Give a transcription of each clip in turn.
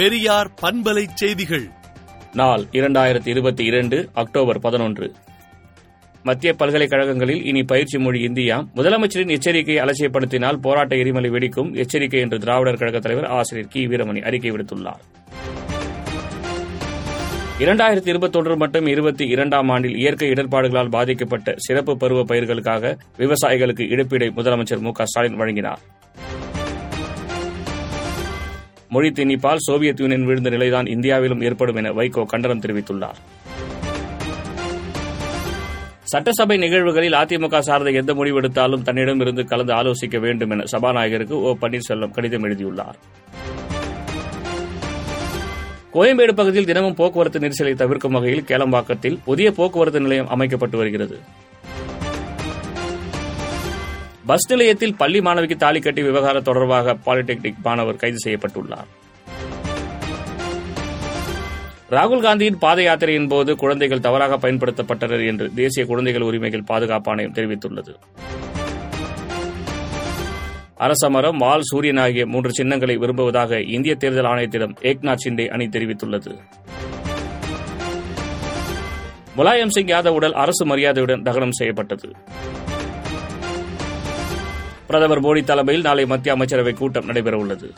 பெரியார் பண்பலை செய்திகள். நாள் இரண்டாயிரத்தி இருபத்தி இரண்டு அக்டோபர் பதினொன்று. மத்திய பல்கலைக்கழகங்களில் இனி பயிற்சி மொழி இந்தியா. முதலமைச்சரின் எச்சரிக்கையை அலட்சியப்படுத்தினால் போராட்ட எரிமலை வெடிக்கும் எச்சரிக்கை என்று திராவிடர் கழக தலைவர் ஆசிரியர் கி. வீரமணி அறிக்கை விடுத்துள்ளார். இரண்டாயிரத்தி இருபத்தொன்று மற்றும் இருபத்தி இரண்டாம் ஆண்டில் இயற்கை இடர்பாடுகளால் பாதிக்கப்பட்ட சிறப்பு பருவ பயிர்களுக்காக விவசாயிகளுக்கு இழப்பீடை முதலமைச்சர் மு க ஸ்டாலின் வழங்கினார். மொழி திணிப்பால் சோவியத் யூனியன் வீழ்ந்த நிலைதான் இந்தியாவிலும் ஏற்படும் என வைகோ கண்டனம் தெரிவித்துள்ளார். சட்டசபை நிகழ்வுகளில் அதிமுக சார்ந்த எந்த முடிவெடுத்தாலும் தன்னிடமிருந்து கலந்து ஆலோசிக்க வேண்டும் என சபாநாயகருக்கு ஓ பன்னீர்செல்வம் கடிதம் எழுதியுள்ளார். கோயம்பேடு பகுதியில் தினமும் போக்குவரத்து நெரிசலை தவிர்க்கும் வகையில் கேளம்பாக்கத்தில் புதிய போக்குவரத்து நிலையம் அமைக்கப்பட்டு வருகிறது. பஸ் நிலையத்தில் பள்ளி மாணவிக்கு தாலி கட்டி விவகாரம் தொடர்பாக பாலிடெக்னிக் மாணவர் கைது செய்யப்பட்டுள்ளார். ராகுல் காந்தியின் பாத யாத்திரையின் போது குழந்தைகள் தவறாக பயன்படுத்தப்பட்டனர் என்று தேசிய குழந்தைகள் உரிமைகள் பாதுகாப்பு ஆணையம் தெரிவித்துள்ளது. அரசமரம் வால் சூரியன் ஆகிய மூன்று சின்னங்களை விரும்புவதாக இந்திய தேர்தல் ஆணையத்திடம் ஏக்நாத் ஷிண்டே அணி தெரிவித்துள்ளது. முலாயம் சிங் யாதவ் உடல் அரசு மரியாதையுடன் தகனம் செய்யப்பட்டது. பிரதமர் மோடி தலைமையில் நாளை மத்திய அமைச்சரவை கூட்டம் நடைபெறவுள்ளது.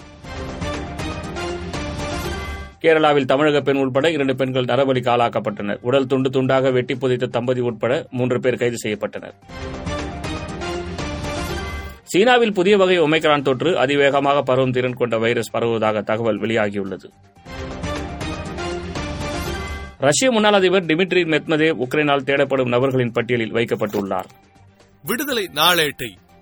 கேரளாவில் தமிழக பெண் உட்பட இரண்டு பெண்கள் நரபலிக்கு ஆளாக்கப்பட்டனர். உடல் துண்டு துண்டாக வெட்டி புதைத்த தம்பதி உட்பட மூன்று பேர் கைது செய்யப்பட்டனர். சீனாவில் புதிய வகை ஒமைக்ரான் தொற்று அதிவேகமாக பரவும் திறன் கொண்ட வைரஸ் பரவுவதாக தகவல் வெளியாகியுள்ளது. ரஷ்ய முன்னாள் அதிபர் டிமிட்ரி மெத்மதே உக்ரைனால் தேடப்படும் நபர்களின் பட்டியலில் வைக்கப்பட்டுள்ளார். விடுதலை நாளேட்டை